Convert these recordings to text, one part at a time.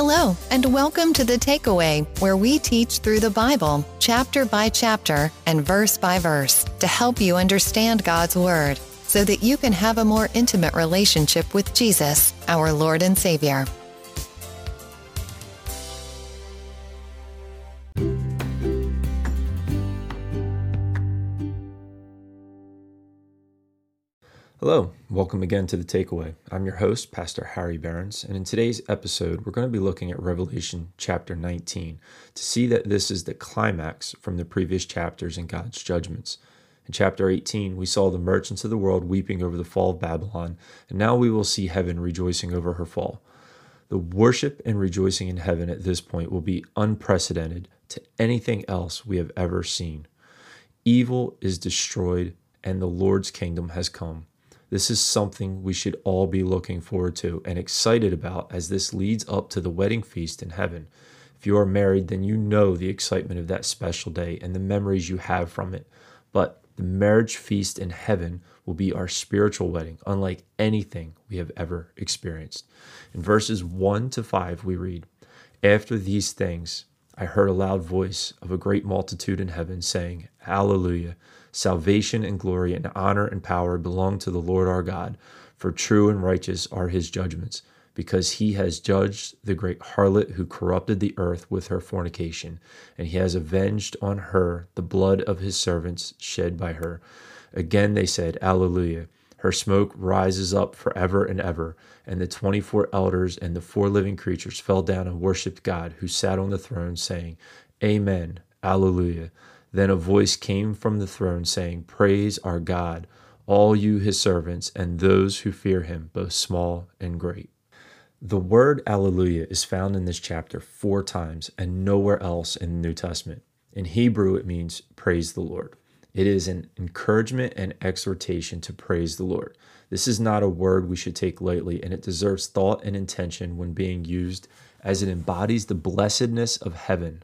Hello, and welcome to The Takeaway, where we teach through the Bible, chapter by chapter and verse by verse, to help you understand God's Word so that you can have a more intimate relationship with Jesus, our Lord and Savior. Hello, welcome again to The Takeaway. I'm your host, Pastor Harry Behrens, and in today's episode, we're going to be looking at Revelation chapter 19 to see that this is the climax from the previous chapters in God's judgments. In chapter 18, we saw the merchants of the world weeping over the fall of Babylon, and now we will see heaven rejoicing over her fall. The worship and rejoicing in heaven at this point will be unprecedented to anything else we have ever seen. Evil is destroyed, and the Lord's kingdom has come. This is something we should all be looking forward to and excited about as this leads up to the wedding feast in heaven. If you are married, then you know the excitement of that special day and the memories you have from it. But the marriage feast in heaven will be our spiritual wedding, unlike anything we have ever experienced. In verses 1 to 5, we read After these things, I heard a loud voice of a great multitude in heaven saying, Hallelujah! Salvation and glory and honor and power belong to the Lord our God, for true and righteous are his judgments, because he has judged the great harlot who corrupted the earth with her fornication, and he has avenged on her the blood of his servants shed by her. Again they said, Alleluia. Her smoke rises up forever and ever. And the 24 elders and the four living creatures fell down and worshiped God, who sat on the throne, saying, Amen, Alleluia. Then a voice came from the throne saying, Praise our God, all you his servants, and those who fear him, both small and great. The word Alleluia is found in this chapter four times and nowhere else in the New Testament. In Hebrew, it means praise the Lord. It is an encouragement and exhortation to praise the Lord. This is not a word we should take lightly, and it deserves thought and intention when being used as it embodies the blessedness of heaven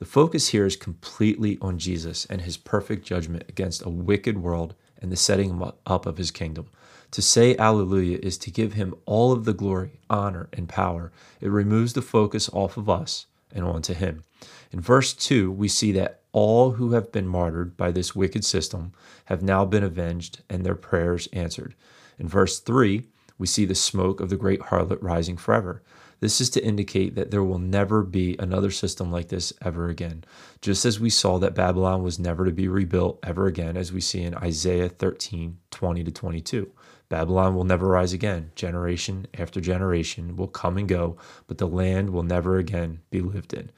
the focus here is completely on Jesus and his perfect judgment against a wicked world and the setting up of his kingdom. To say Alleluia is to give him all of the glory, honor, and power. It removes the focus off of us and onto him. In verse 2, we see that all who have been martyred by this wicked system have now been avenged and their prayers answered. In verse 3, we see the smoke of the great harlot rising forever. This is to indicate that there will never be another system like this ever again. Just as we saw that Babylon was never to be rebuilt ever again, as we see in Isaiah 13 20 to 22. Babylon will never rise again. Generation after generation will come and go, but the land will never again be lived in.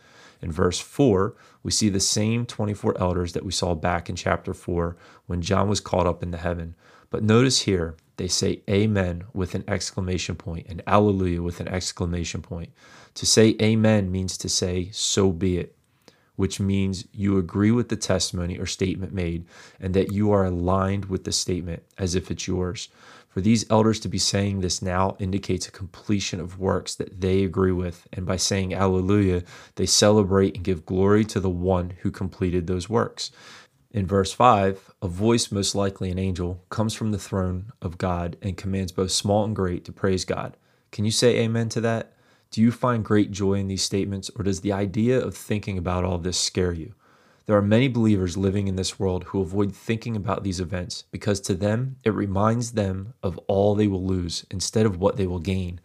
In verse 4, we see the same 24 elders that we saw back in chapter 4 when John was caught up into heaven. But notice here, they say amen with an exclamation point and alleluia with an exclamation point. To say amen means to say, so be it, which means you agree with the testimony or statement made and that you are aligned with the statement as if it's yours. For these elders to be saying this now indicates a completion of works that they agree with, and by saying Alleluia, they celebrate and give glory to the one who completed those works. In verse 5, a voice, most likely an angel, comes from the throne of God and commands both small and great to praise God. Can you say amen to that? Do you find great joy in these statements, or does the idea of thinking about all this scare you? There are many believers living in this world who avoid thinking about these events because to them it reminds them of all they will lose instead of what they will gain.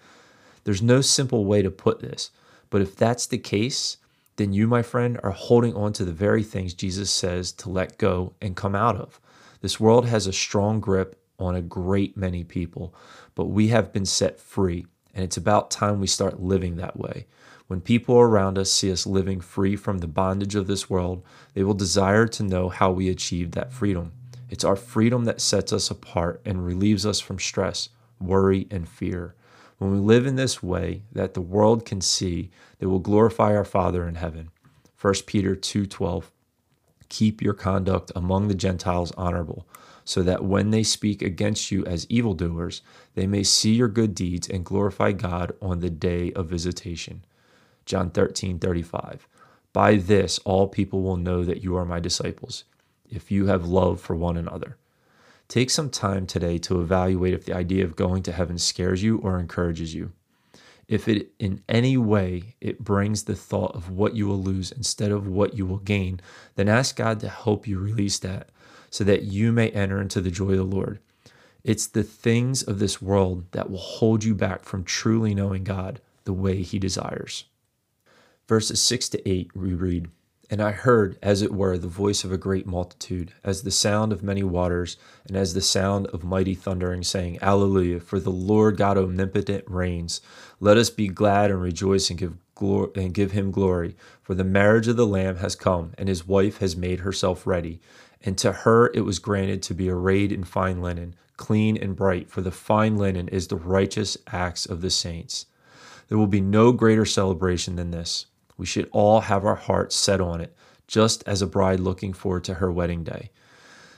There's no simple way to put this, but if that's the case, then you, my friend, are holding on to the very things Jesus says to let go and come out of. This world has a strong grip on a great many people, but we have been set free, and it's about time we start living that way. When people around us see us living free from the bondage of this world, they will desire to know how we achieved that freedom. It's our freedom that sets us apart and relieves us from stress, worry, and fear. When we live in this way that the world can see, they will glorify our Father in heaven. 1 Peter 2:12 Keep your conduct among the Gentiles honorable, so that when they speak against you as evildoers, they may see your good deeds and glorify God on the day of visitation. John 13, 35. By this, all people will know that you are my disciples, if you have love for one another. Take some time today to evaluate if the idea of going to heaven scares you or encourages you. If it in any way it brings the thought of what you will lose instead of what you will gain, then ask God to help you release that so that you may enter into the joy of the Lord. It's the things of this world that will hold you back from truly knowing God the way He desires. Verses 6 to 8, we read, And I heard, as it were, the voice of a great multitude, as the sound of many waters, and as the sound of mighty thundering, saying, Alleluia, for the Lord God omnipotent reigns. Let us be glad and rejoice and give glory and give him glory, for the marriage of the Lamb has come, and his wife has made herself ready. And to her it was granted to be arrayed in fine linen, clean and bright, for the fine linen is the righteous acts of the saints. There will be no greater celebration than this. We should all have our hearts set on it, just as a bride looking forward to her wedding day.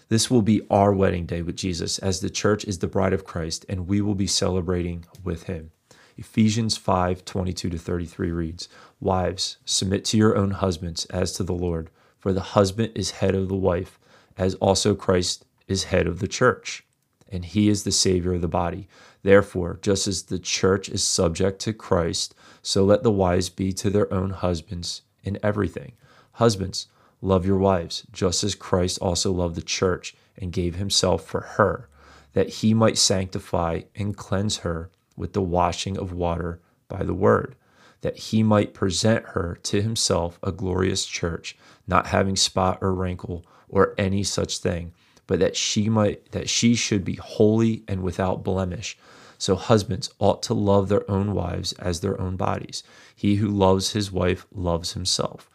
This will be our wedding day with Jesus, as the church is the bride of Christ, and we will be celebrating with him. Ephesians 5 22 to 33 reads, Wives, submit to your own husbands as to the Lord, for the husband is head of the wife, as also Christ is head of the church and he is the Savior of the body. Therefore, just as the church is subject to Christ, so let the wives be to their own husbands in everything. Husbands, love your wives, just as Christ also loved the church and gave himself for her, that he might sanctify and cleanse her with the washing of water by the word, that he might present her to himself a glorious church, not having spot or wrinkle or any such thing but that she might that she should be holy and without blemish. So husbands ought to love their own wives as their own bodies. He who loves his wife loves himself.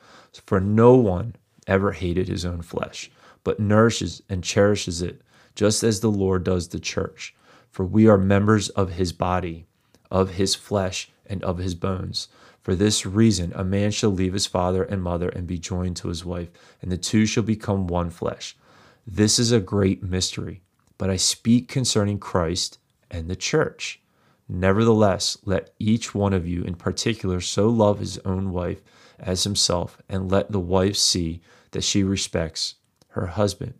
For no one ever hated his own flesh, but nourishes and cherishes it, just as the Lord does the church. For we are members of his body, of his flesh, and of his bones. For this reason, a man shall leave his father and mother and be joined to his wife, and the two shall become one flesh. This is a great mystery, but I speak concerning Christ and the church. Nevertheless, let each one of you in particular so love his own wife as himself, and let the wife see that she respects her husband.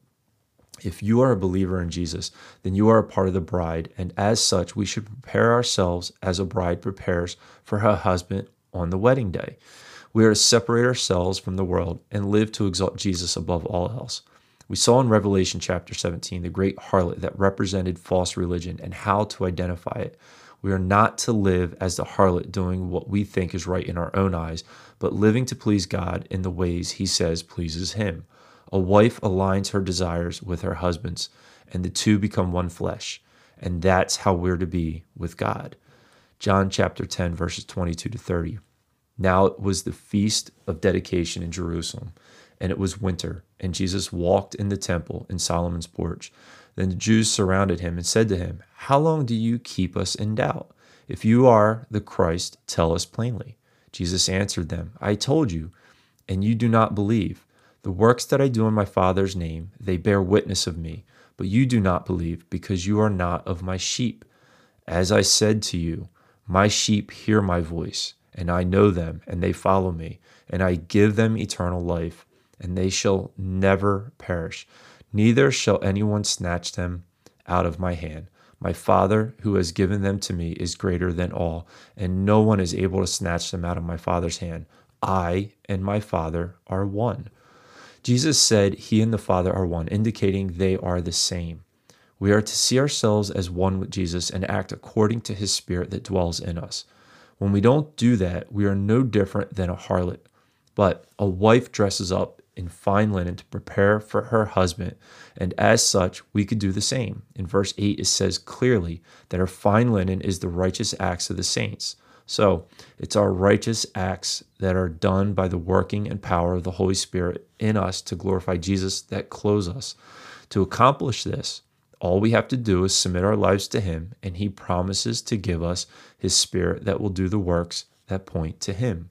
If you are a believer in Jesus, then you are a part of the bride, and as such, we should prepare ourselves as a bride prepares for her husband on the wedding day. We are to separate ourselves from the world and live to exalt Jesus above all else. We saw in Revelation chapter 17 the great harlot that represented false religion and how to identify it. We are not to live as the harlot doing what we think is right in our own eyes, but living to please God in the ways he says pleases him. A wife aligns her desires with her husband's, and the two become one flesh. And that's how we're to be with God. John chapter 10, verses 22 to 30. Now it was the feast of dedication in Jerusalem and it was winter, and Jesus walked in the temple in Solomon's porch. Then the Jews surrounded him and said to him, How long do you keep us in doubt? If you are the Christ, tell us plainly. Jesus answered them, I told you, and you do not believe. The works that I do in my Father's name, they bear witness of me, but you do not believe, because you are not of my sheep. As I said to you, my sheep hear my voice, and I know them, and they follow me, and I give them eternal life and they shall never perish, neither shall anyone snatch them out of my hand. My Father, who has given them to me, is greater than all, and no one is able to snatch them out of my Father's hand. I and my Father are one. Jesus said he and the Father are one, indicating they are the same. We are to see ourselves as one with Jesus and act according to his Spirit that dwells in us. When we don't do that, we are no different than a harlot. But a wife dresses up in fine linen to prepare for her husband. And as such, we could do the same. In verse 8, it says clearly that our fine linen is the righteous acts of the saints. So it's our righteous acts that are done by the working and power of the Holy Spirit in us to glorify Jesus that clothes us. To accomplish this, all we have to do is submit our lives to Him, and He promises to give us His Spirit that will do the works that point to Him.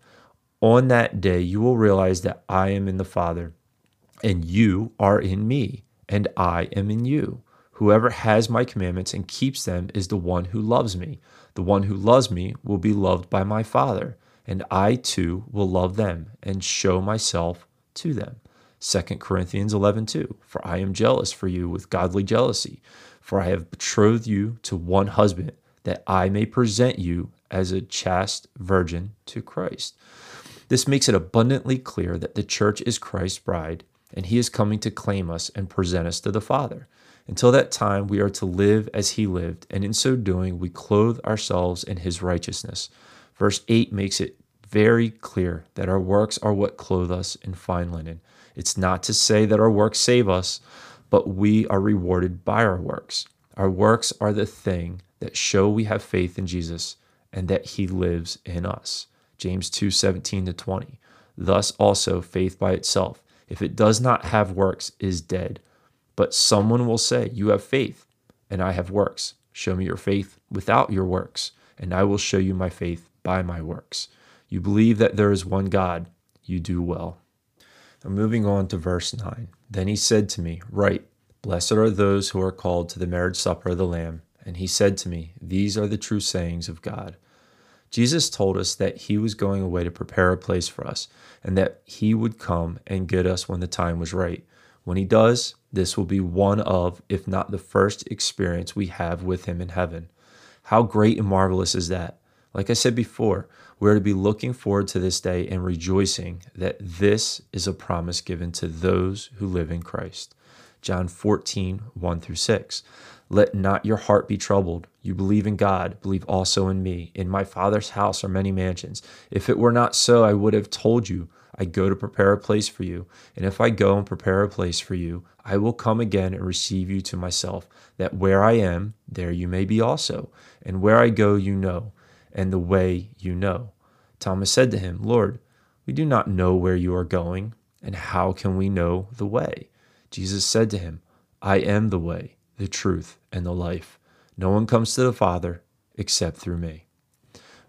On that day, you will realize that I am in the Father, and you are in me, and I am in you. Whoever has my commandments and keeps them is the one who loves me. The one who loves me will be loved by my Father, and I too will love them and show myself to them. 2 Corinthians 11:2 For I am jealous for you with godly jealousy, for I have betrothed you to one husband, that I may present you as a chaste virgin to Christ. This makes it abundantly clear that the church is Christ's bride, and he is coming to claim us and present us to the Father. Until that time, we are to live as he lived, and in so doing, we clothe ourselves in his righteousness. Verse 8 makes it very clear that our works are what clothe us in fine linen. It's not to say that our works save us, but we are rewarded by our works. Our works are the thing that show we have faith in Jesus and that he lives in us. James 2 17 to 20. Thus also faith by itself, if it does not have works, is dead. But someone will say, You have faith, and I have works. Show me your faith without your works, and I will show you my faith by my works. You believe that there is one God, you do well. Now, moving on to verse 9. Then he said to me, Write, blessed are those who are called to the marriage supper of the Lamb. And he said to me, These are the true sayings of God. Jesus told us that he was going away to prepare a place for us, and that he would come and get us when the time was right. When he does, this will be one of, if not the first experience we have with him in heaven. How great and marvelous is that? Like I said before, we're to be looking forward to this day and rejoicing that this is a promise given to those who live in Christ. John 14, 1 through 6. Let not your heart be troubled. You believe in God, believe also in me. In my Father's house are many mansions. If it were not so, I would have told you, I go to prepare a place for you. And if I go and prepare a place for you, I will come again and receive you to myself, that where I am, there you may be also. And where I go, you know, and the way you know. Thomas said to him, Lord, we do not know where you are going, and how can we know the way? Jesus said to him, I am the way the truth, and the life. No one comes to the Father except through me.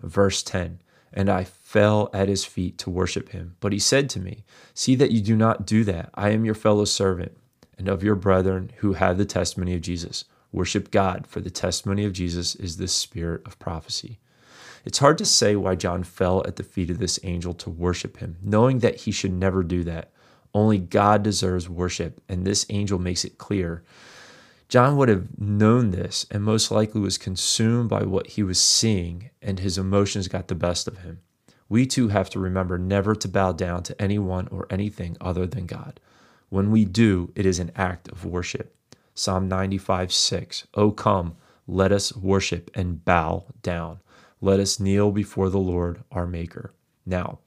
Verse 10 And I fell at his feet to worship him. But he said to me, See that you do not do that. I am your fellow servant and of your brethren who have the testimony of Jesus. Worship God, for the testimony of Jesus is the spirit of prophecy. It's hard to say why John fell at the feet of this angel to worship him, knowing that he should never do that. Only God deserves worship, and this angel makes it clear John would have known this and most likely was consumed by what he was seeing, and his emotions got the best of him. We too have to remember never to bow down to anyone or anything other than God. When we do, it is an act of worship. Psalm 95 6. Oh, come, let us worship and bow down. Let us kneel before the Lord our Maker. Now,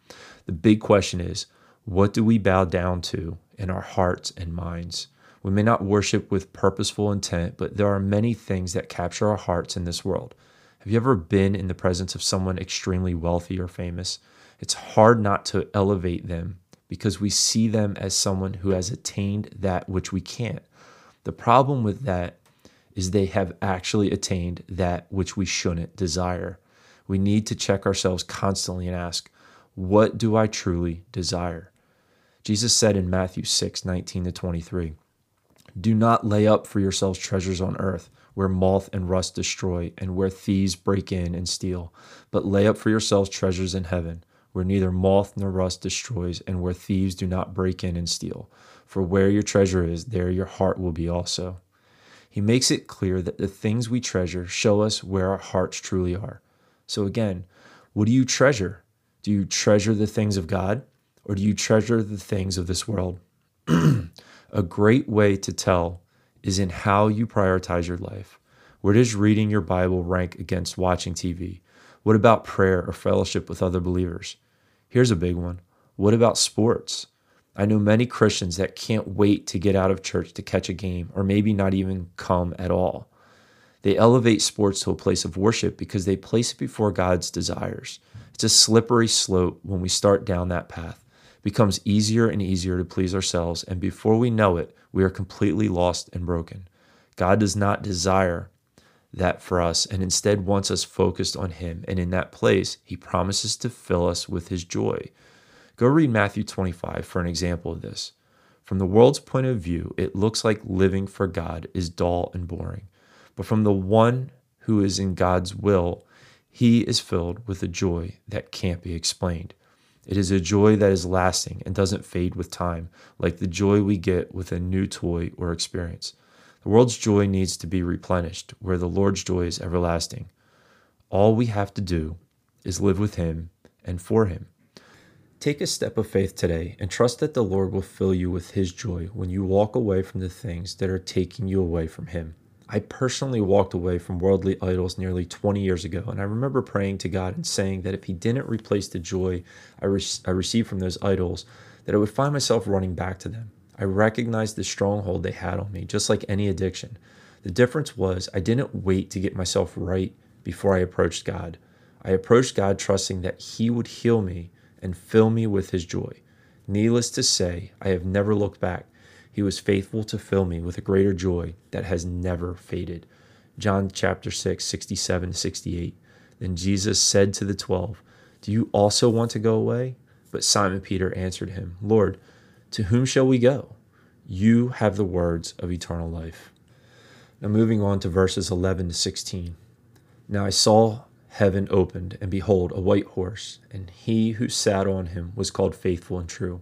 the big question is what do we bow down to in our hearts and minds? We may not worship with purposeful intent, but there are many things that capture our hearts in this world. Have you ever been in the presence of someone extremely wealthy or famous? It's hard not to elevate them because we see them as someone who has attained that which we can't. The problem with that is they have actually attained that which we shouldn't desire. We need to check ourselves constantly and ask, what do I truly desire? Jesus said in Matthew 6 19 to 23, do not lay up for yourselves treasures on earth, where moth and rust destroy, and where thieves break in and steal. But lay up for yourselves treasures in heaven, where neither moth nor rust destroys, and where thieves do not break in and steal. For where your treasure is, there your heart will be also. He makes it clear that the things we treasure show us where our hearts truly are. So, again, what do you treasure? Do you treasure the things of God, or do you treasure the things of this world? A great way to tell is in how you prioritize your life. Where does reading your Bible rank against watching TV? What about prayer or fellowship with other believers? Here's a big one. What about sports? I know many Christians that can't wait to get out of church to catch a game or maybe not even come at all. They elevate sports to a place of worship because they place it before God's desires. It's a slippery slope when we start down that path becomes easier and easier to please ourselves, and before we know it, we are completely lost and broken. God does not desire that for us and instead wants us focused on Him. And in that place, He promises to fill us with His joy. Go read Matthew 25 for an example of this. From the world's point of view, it looks like living for God is dull and boring. But from the one who is in God's will, he is filled with a joy that can't be explained. It is a joy that is lasting and doesn't fade with time, like the joy we get with a new toy or experience. The world's joy needs to be replenished, where the Lord's joy is everlasting. All we have to do is live with Him and for Him. Take a step of faith today and trust that the Lord will fill you with His joy when you walk away from the things that are taking you away from Him. I personally walked away from worldly idols nearly 20 years ago, and I remember praying to God and saying that if He didn't replace the joy I, re- I received from those idols, that I would find myself running back to them. I recognized the stronghold they had on me, just like any addiction. The difference was I didn't wait to get myself right before I approached God. I approached God trusting that He would heal me and fill me with His joy. Needless to say, I have never looked back. He was faithful to fill me with a greater joy that has never faded. John chapter 6, 67 68. Then Jesus said to the twelve, Do you also want to go away? But Simon Peter answered him, Lord, to whom shall we go? You have the words of eternal life. Now, moving on to verses 11 to 16. Now I saw heaven opened, and behold, a white horse, and he who sat on him was called faithful and true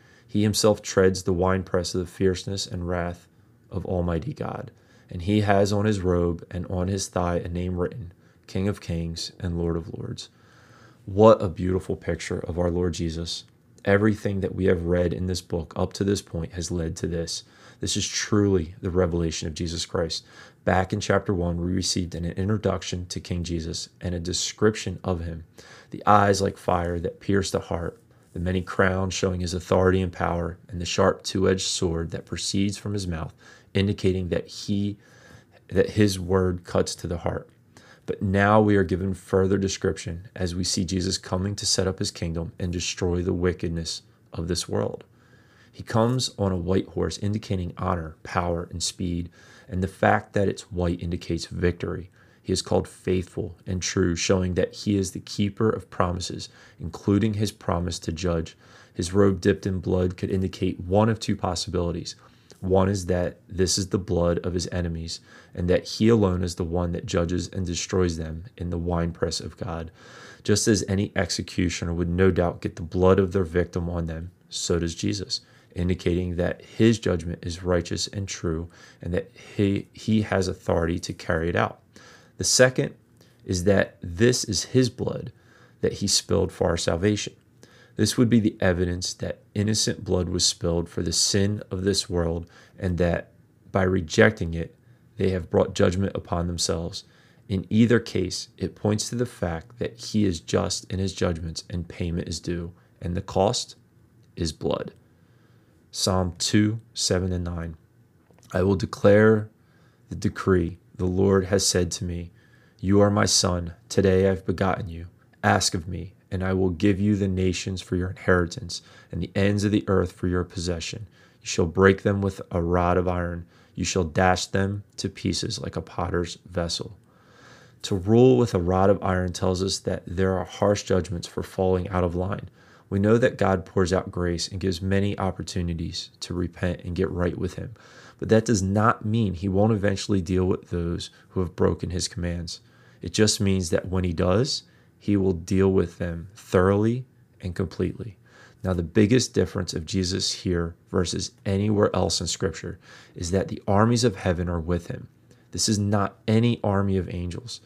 He himself treads the winepress of the fierceness and wrath of Almighty God. And he has on his robe and on his thigh a name written King of Kings and Lord of Lords. What a beautiful picture of our Lord Jesus. Everything that we have read in this book up to this point has led to this. This is truly the revelation of Jesus Christ. Back in chapter 1, we received an introduction to King Jesus and a description of him. The eyes like fire that pierce the heart, the many crowns showing his authority and power, and the sharp two-edged sword that proceeds from his mouth, indicating that he that his word cuts to the heart. But now we are given further description as we see Jesus coming to set up his kingdom and destroy the wickedness of this world. He comes on a white horse, indicating honor, power, and speed, and the fact that it's white indicates victory. Is called faithful and true, showing that he is the keeper of promises, including his promise to judge. His robe dipped in blood could indicate one of two possibilities. One is that this is the blood of his enemies, and that he alone is the one that judges and destroys them in the winepress of God. Just as any executioner would no doubt get the blood of their victim on them, so does Jesus, indicating that his judgment is righteous and true, and that he, he has authority to carry it out. The second is that this is his blood that he spilled for our salvation. This would be the evidence that innocent blood was spilled for the sin of this world, and that by rejecting it, they have brought judgment upon themselves. In either case, it points to the fact that he is just in his judgments and payment is due, and the cost is blood. Psalm 2 7 and 9. I will declare the decree the Lord has said to me, You are my son. Today I've begotten you. Ask of me, and I will give you the nations for your inheritance, and the ends of the earth for your possession. You shall break them with a rod of iron. You shall dash them to pieces like a potter's vessel. To rule with a rod of iron tells us that there are harsh judgments for falling out of line. We know that God pours out grace and gives many opportunities to repent and get right with Him. But that does not mean he won't eventually deal with those who have broken his commands. It just means that when he does, he will deal with them thoroughly and completely. Now, the biggest difference of Jesus here versus anywhere else in Scripture is that the armies of heaven are with him. This is not any army of angels.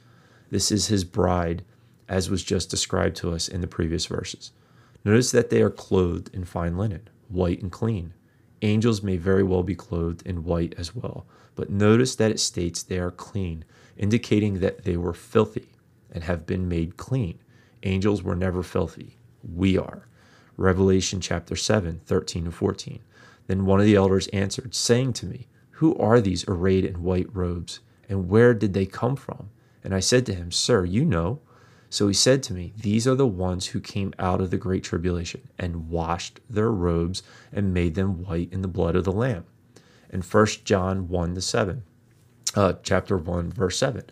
This is his bride, as was just described to us in the previous verses. Notice that they are clothed in fine linen, white and clean. Angels may very well be clothed in white as well, but notice that it states they are clean, indicating that they were filthy and have been made clean. Angels were never filthy. We are. Revelation chapter 7, 13 to 14. Then one of the elders answered, saying to me, Who are these arrayed in white robes, and where did they come from? And I said to him, Sir, you know. So he said to me, These are the ones who came out of the great tribulation and washed their robes and made them white in the blood of the Lamb. In 1 John 1 to 7, uh, chapter 1, verse 7.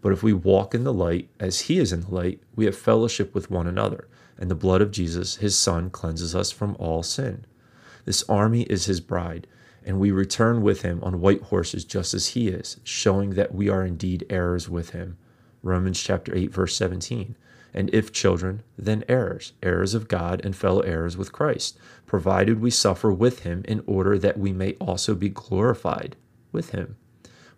But if we walk in the light as he is in the light, we have fellowship with one another, and the blood of Jesus, his Son, cleanses us from all sin. This army is his bride, and we return with him on white horses just as he is, showing that we are indeed heirs with him. Romans chapter 8 verse 17. And if children, then heirs, heirs of God and fellow heirs with Christ, provided we suffer with him in order that we may also be glorified with him.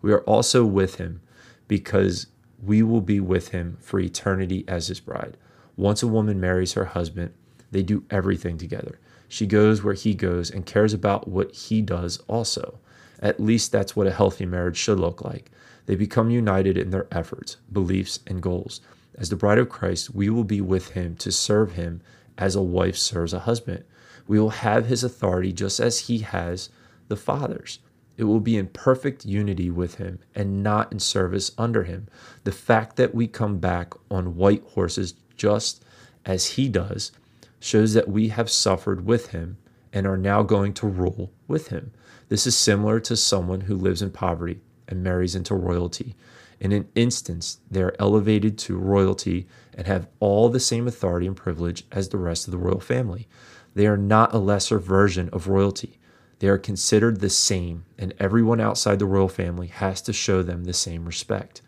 We are also with him because we will be with him for eternity as his bride. Once a woman marries her husband, they do everything together. She goes where he goes and cares about what he does also. At least that's what a healthy marriage should look like. They become united in their efforts, beliefs, and goals. As the bride of Christ, we will be with him to serve him as a wife serves a husband. We will have his authority just as he has the Father's. It will be in perfect unity with him and not in service under him. The fact that we come back on white horses just as he does shows that we have suffered with him and are now going to rule with him. This is similar to someone who lives in poverty and marries into royalty. In an instance, they are elevated to royalty and have all the same authority and privilege as the rest of the royal family. They are not a lesser version of royalty. They are considered the same, and everyone outside the royal family has to show them the same respect.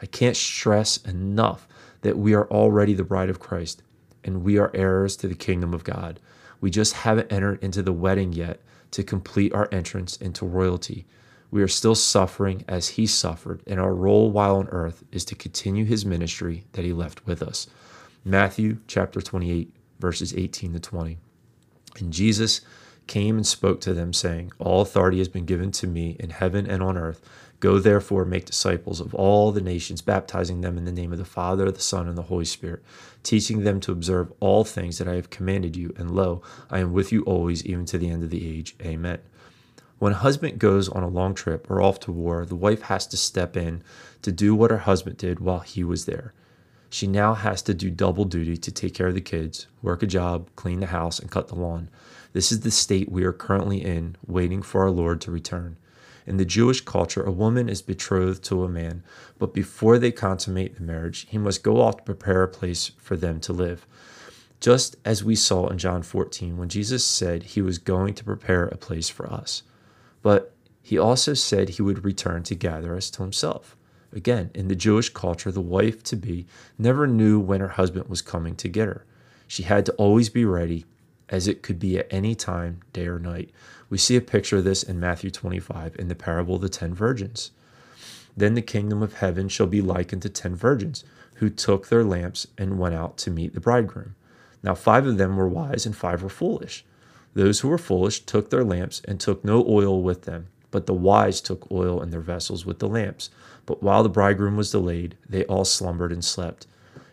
I can't stress enough that we are already the bride of Christ and we are heirs to the kingdom of God. We just haven't entered into the wedding yet to complete our entrance into royalty. We are still suffering as he suffered, and our role while on earth is to continue his ministry that he left with us. Matthew chapter 28, verses 18 to 20. And Jesus came and spoke to them, saying, All authority has been given to me in heaven and on earth. Go therefore, make disciples of all the nations, baptizing them in the name of the Father, the Son, and the Holy Spirit, teaching them to observe all things that I have commanded you. And lo, I am with you always, even to the end of the age. Amen. When a husband goes on a long trip or off to war, the wife has to step in to do what her husband did while he was there. She now has to do double duty to take care of the kids, work a job, clean the house, and cut the lawn. This is the state we are currently in, waiting for our Lord to return. In the Jewish culture, a woman is betrothed to a man, but before they consummate the marriage, he must go off to prepare a place for them to live. Just as we saw in John 14, when Jesus said he was going to prepare a place for us. But he also said he would return to gather us to himself. Again, in the Jewish culture, the wife to be never knew when her husband was coming to get her. She had to always be ready, as it could be at any time, day or night. We see a picture of this in Matthew 25 in the parable of the ten virgins. Then the kingdom of heaven shall be likened to ten virgins who took their lamps and went out to meet the bridegroom. Now, five of them were wise and five were foolish. Those who were foolish took their lamps and took no oil with them, but the wise took oil in their vessels with the lamps. But while the bridegroom was delayed, they all slumbered and slept.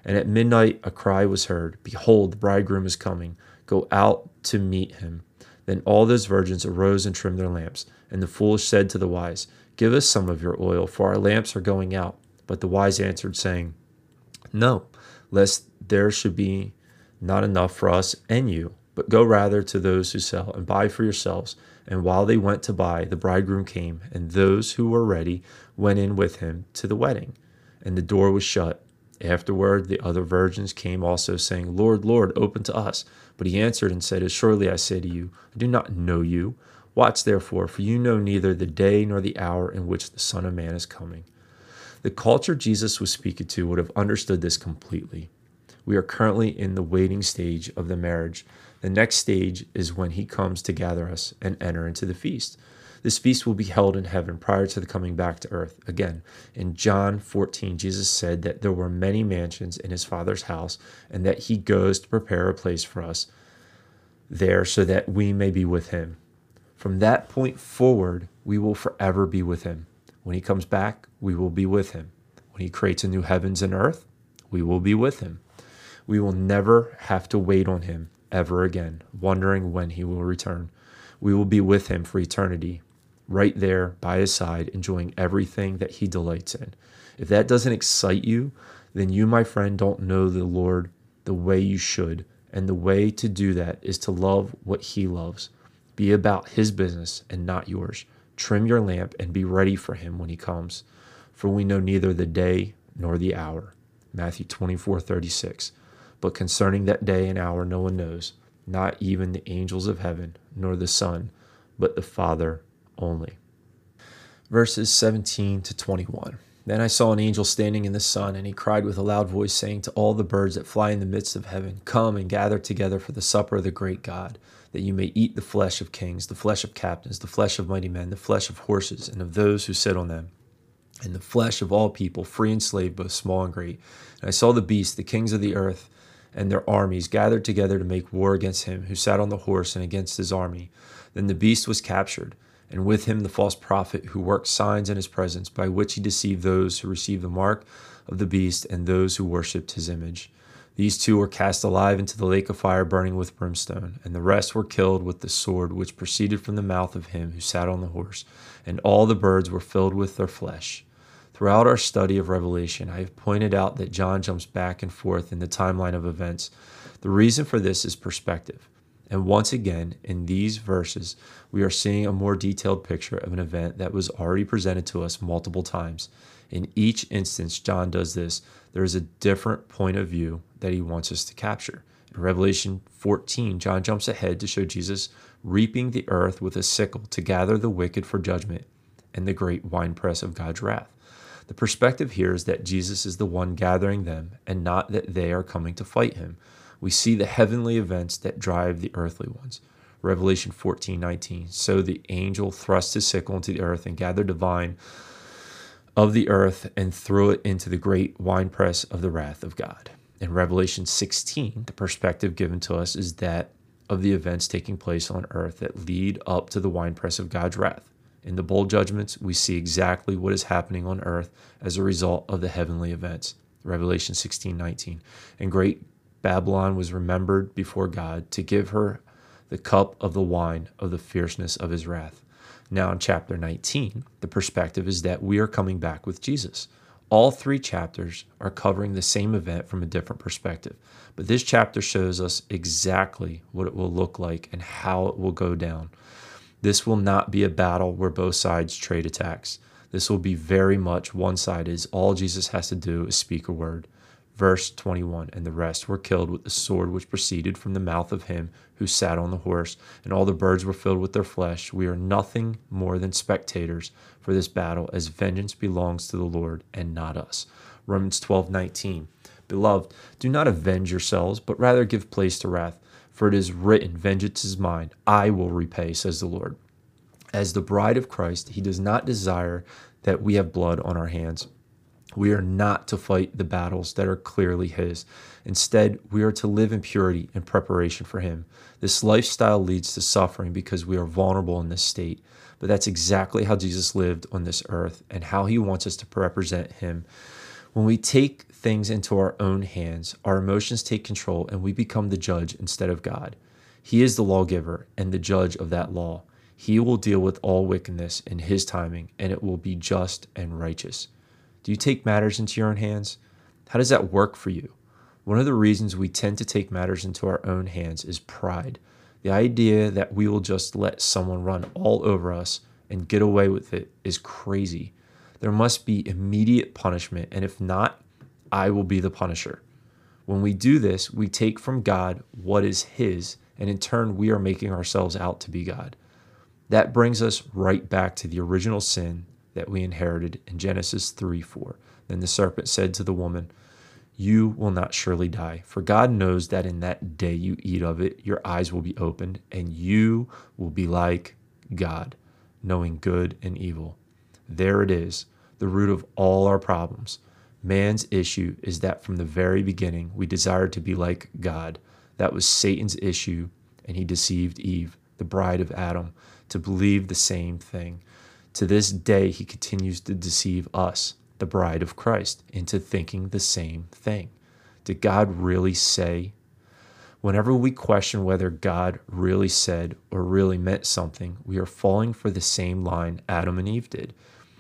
And at midnight a cry was heard Behold, the bridegroom is coming. Go out to meet him. Then all those virgins arose and trimmed their lamps. And the foolish said to the wise, Give us some of your oil, for our lamps are going out. But the wise answered, saying, No, lest there should be not enough for us and you, but go rather to those who sell and buy for yourselves. And while they went to buy, the bridegroom came, and those who were ready went in with him to the wedding. And the door was shut. Afterward, the other virgins came also, saying, Lord, Lord, open to us. But he answered and said, Assuredly I say to you, I do not know you. Watch therefore, for you know neither the day nor the hour in which the Son of Man is coming. The culture Jesus was speaking to would have understood this completely. We are currently in the waiting stage of the marriage. The next stage is when he comes to gather us and enter into the feast. This feast will be held in heaven prior to the coming back to earth. Again, in John 14, Jesus said that there were many mansions in his Father's house and that he goes to prepare a place for us there so that we may be with him. From that point forward, we will forever be with him. When he comes back, we will be with him. When he creates a new heavens and earth, we will be with him. We will never have to wait on him ever again, wondering when he will return. We will be with him for eternity, right there by his side, enjoying everything that he delights in. If that doesn't excite you, then you, my friend, don't know the Lord the way you should. And the way to do that is to love what he loves. Be about his business and not yours. Trim your lamp and be ready for him when he comes. For we know neither the day nor the hour. Matthew 24 36. But concerning that day and hour, no one knows, not even the angels of heaven, nor the Son, but the Father only. Verses 17 to 21. Then I saw an angel standing in the sun, and he cried with a loud voice, saying to all the birds that fly in the midst of heaven, Come and gather together for the supper of the great God, that you may eat the flesh of kings, the flesh of captains, the flesh of mighty men, the flesh of horses, and of those who sit on them, and the flesh of all people, free and slave, both small and great. And I saw the beast, the kings of the earth, and their armies gathered together to make war against him who sat on the horse and against his army. Then the beast was captured and with him the false prophet who worked signs in his presence, by which he deceived those who received the mark of the beast and those who worshipped his image. These two were cast alive into the lake of fire burning with brimstone, and the rest were killed with the sword which proceeded from the mouth of him who sat on the horse, and all the birds were filled with their flesh. Throughout our study of Revelation, I have pointed out that John jumps back and forth in the timeline of events. The reason for this is perspective. And once again, in these verses, we are seeing a more detailed picture of an event that was already presented to us multiple times. In each instance, John does this. There is a different point of view that he wants us to capture. In Revelation 14, John jumps ahead to show Jesus reaping the earth with a sickle to gather the wicked for judgment and the great winepress of God's wrath. The perspective here is that Jesus is the one gathering them and not that they are coming to fight him we see the heavenly events that drive the earthly ones. Revelation 14 19. So the angel thrust his sickle into the earth and gathered the vine of the earth and threw it into the great winepress of the wrath of God. In Revelation 16, the perspective given to us is that of the events taking place on earth that lead up to the winepress of God's wrath. In the bold judgments, we see exactly what is happening on earth as a result of the heavenly events. Revelation 16 19. And great Babylon was remembered before God to give her the cup of the wine of the fierceness of his wrath. Now, in chapter 19, the perspective is that we are coming back with Jesus. All three chapters are covering the same event from a different perspective, but this chapter shows us exactly what it will look like and how it will go down. This will not be a battle where both sides trade attacks. This will be very much one sided. All Jesus has to do is speak a word. Verse 21 And the rest were killed with the sword which proceeded from the mouth of him who sat on the horse, and all the birds were filled with their flesh. We are nothing more than spectators for this battle, as vengeance belongs to the Lord and not us. Romans 12 19. Beloved, do not avenge yourselves, but rather give place to wrath. For it is written, Vengeance is mine, I will repay, says the Lord. As the bride of Christ, he does not desire that we have blood on our hands we are not to fight the battles that are clearly His. Instead, we are to live in purity in preparation for Him. This lifestyle leads to suffering because we are vulnerable in this state. But that's exactly how Jesus lived on this earth and how He wants us to represent Him. When we take things into our own hands, our emotions take control and we become the judge instead of God. He is the lawgiver and the judge of that law. He will deal with all wickedness in His timing, and it will be just and righteous. Do you take matters into your own hands? How does that work for you? One of the reasons we tend to take matters into our own hands is pride. The idea that we will just let someone run all over us and get away with it is crazy. There must be immediate punishment, and if not, I will be the punisher. When we do this, we take from God what is His, and in turn, we are making ourselves out to be God. That brings us right back to the original sin that we inherited in Genesis 3 4. Then the serpent said to the woman, You will not surely die, for God knows that in that day you eat of it, your eyes will be opened, and you will be like God, knowing good and evil. There it is, the root of all our problems. Man's issue is that from the very beginning we desired to be like God. That was Satan's issue, and he deceived Eve, the bride of Adam, to believe the same thing. To this day, he continues to deceive us, the bride of Christ, into thinking the same thing. Did God really say? Whenever we question whether God really said or really meant something, we are falling for the same line Adam and Eve did.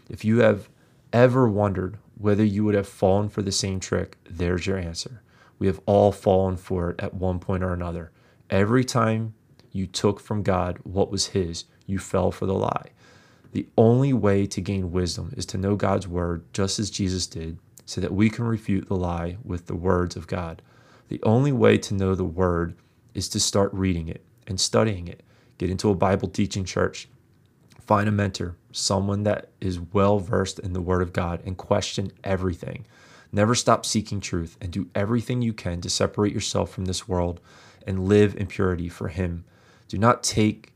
If you have ever wondered whether you would have fallen for the same trick, there's your answer. We have all fallen for it at one point or another. Every time you took from God what was His, you fell for the lie. The only way to gain wisdom is to know God's word just as Jesus did, so that we can refute the lie with the words of God. The only way to know the word is to start reading it and studying it. Get into a Bible teaching church. Find a mentor, someone that is well versed in the word of God, and question everything. Never stop seeking truth and do everything you can to separate yourself from this world and live in purity for Him. Do not take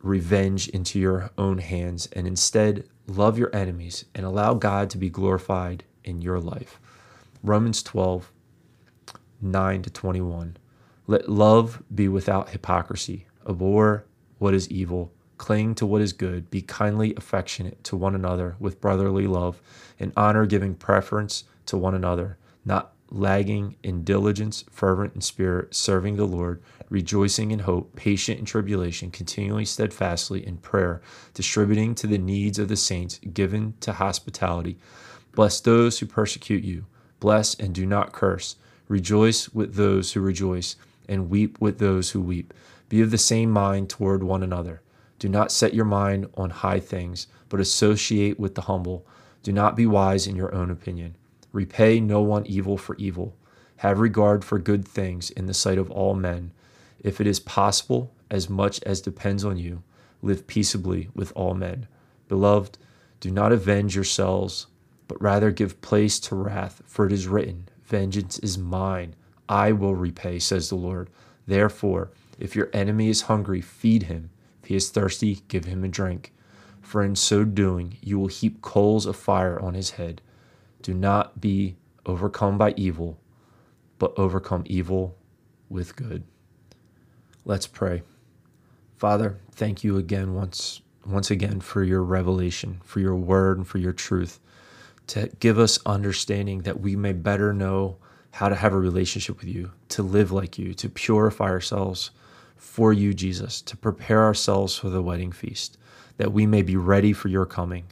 revenge into your own hands and instead love your enemies and allow God to be glorified in your life. Romans 12, 9 to 21. Let love be without hypocrisy. Abhor what is evil. Cling to what is good. Be kindly affectionate to one another with brotherly love, and honor giving preference to one another, not lagging in diligence, fervent in spirit, serving the Lord, rejoicing in hope, patient in tribulation, continually steadfastly in prayer, distributing to the needs of the saints, given to hospitality. Bless those who persecute you. Bless and do not curse. Rejoice with those who rejoice, and weep with those who weep. Be of the same mind toward one another. Do not set your mind on high things, but associate with the humble. Do not be wise in your own opinion. Repay no one evil for evil. Have regard for good things in the sight of all men. If it is possible, as much as depends on you, live peaceably with all men. Beloved, do not avenge yourselves, but rather give place to wrath, for it is written, Vengeance is mine, I will repay, says the Lord. Therefore, if your enemy is hungry, feed him. He is thirsty, give him a drink. For in so doing, you will heap coals of fire on his head. Do not be overcome by evil, but overcome evil with good. Let's pray. Father, thank you again once once again for your revelation, for your word and for your truth to give us understanding that we may better know how to have a relationship with you, to live like you, to purify ourselves for you, Jesus, to prepare ourselves for the wedding feast, that we may be ready for your coming,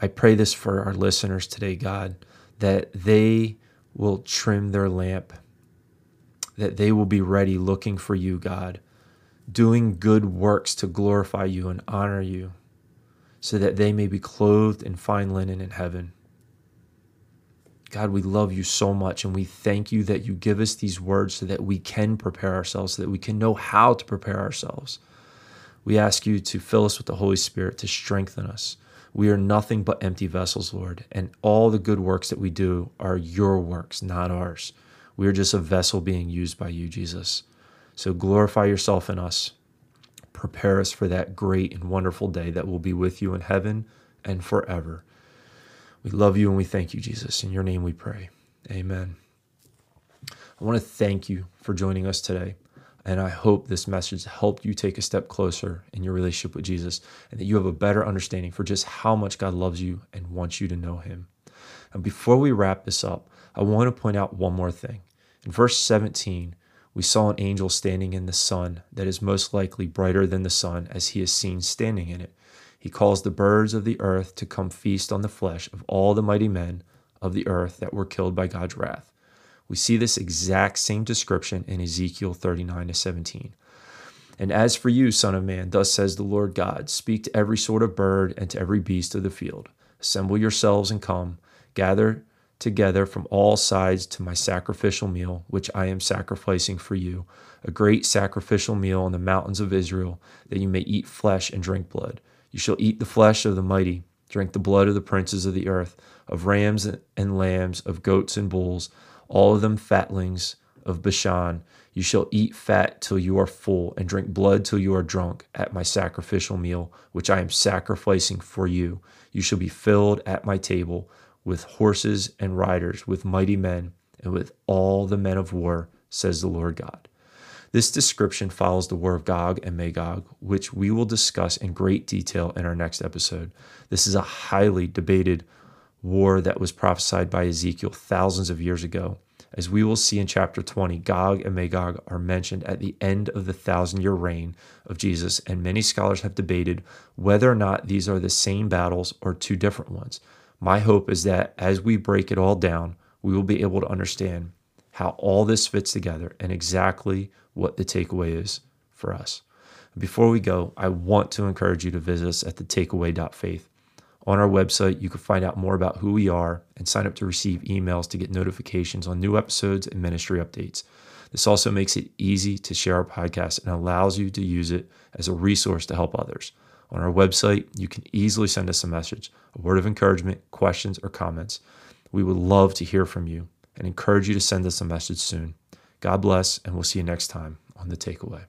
I pray this for our listeners today, God, that they will trim their lamp, that they will be ready looking for you, God, doing good works to glorify you and honor you, so that they may be clothed in fine linen in heaven. God, we love you so much, and we thank you that you give us these words so that we can prepare ourselves, so that we can know how to prepare ourselves. We ask you to fill us with the Holy Spirit to strengthen us we are nothing but empty vessels, Lord, and all the good works that we do are your works, not ours. We are just a vessel being used by you, Jesus. So glorify yourself in us. Prepare us for that great and wonderful day that will be with you in heaven and forever. We love you and we thank you, Jesus. In your name we pray. Amen. I want to thank you for joining us today. And I hope this message helped you take a step closer in your relationship with Jesus and that you have a better understanding for just how much God loves you and wants you to know Him. And before we wrap this up, I want to point out one more thing. In verse 17, we saw an angel standing in the sun that is most likely brighter than the sun as he is seen standing in it. He calls the birds of the earth to come feast on the flesh of all the mighty men of the earth that were killed by God's wrath. We see this exact same description in Ezekiel 39 to 17. And as for you, Son of Man, thus says the Lord God speak to every sort of bird and to every beast of the field. Assemble yourselves and come, gather together from all sides to my sacrificial meal, which I am sacrificing for you, a great sacrificial meal on the mountains of Israel, that you may eat flesh and drink blood. You shall eat the flesh of the mighty, drink the blood of the princes of the earth, of rams and lambs, of goats and bulls all of them fatlings of Bashan. You shall eat fat till you are full, and drink blood till you are drunk at my sacrificial meal, which I am sacrificing for you. You shall be filled at my table with horses and riders, with mighty men, and with all the men of war, says the Lord God. This description follows the war of Gog and Magog, which we will discuss in great detail in our next episode. This is a highly debated war that was prophesied by Ezekiel thousands of years ago. As we will see in chapter 20, Gog and Magog are mentioned at the end of the thousand year reign of Jesus, and many scholars have debated whether or not these are the same battles or two different ones. My hope is that as we break it all down, we will be able to understand how all this fits together and exactly what the takeaway is for us. Before we go, I want to encourage you to visit us at thetakeaway.faith. On our website, you can find out more about who we are and sign up to receive emails to get notifications on new episodes and ministry updates. This also makes it easy to share our podcast and allows you to use it as a resource to help others. On our website, you can easily send us a message, a word of encouragement, questions, or comments. We would love to hear from you and encourage you to send us a message soon. God bless, and we'll see you next time on The Takeaway.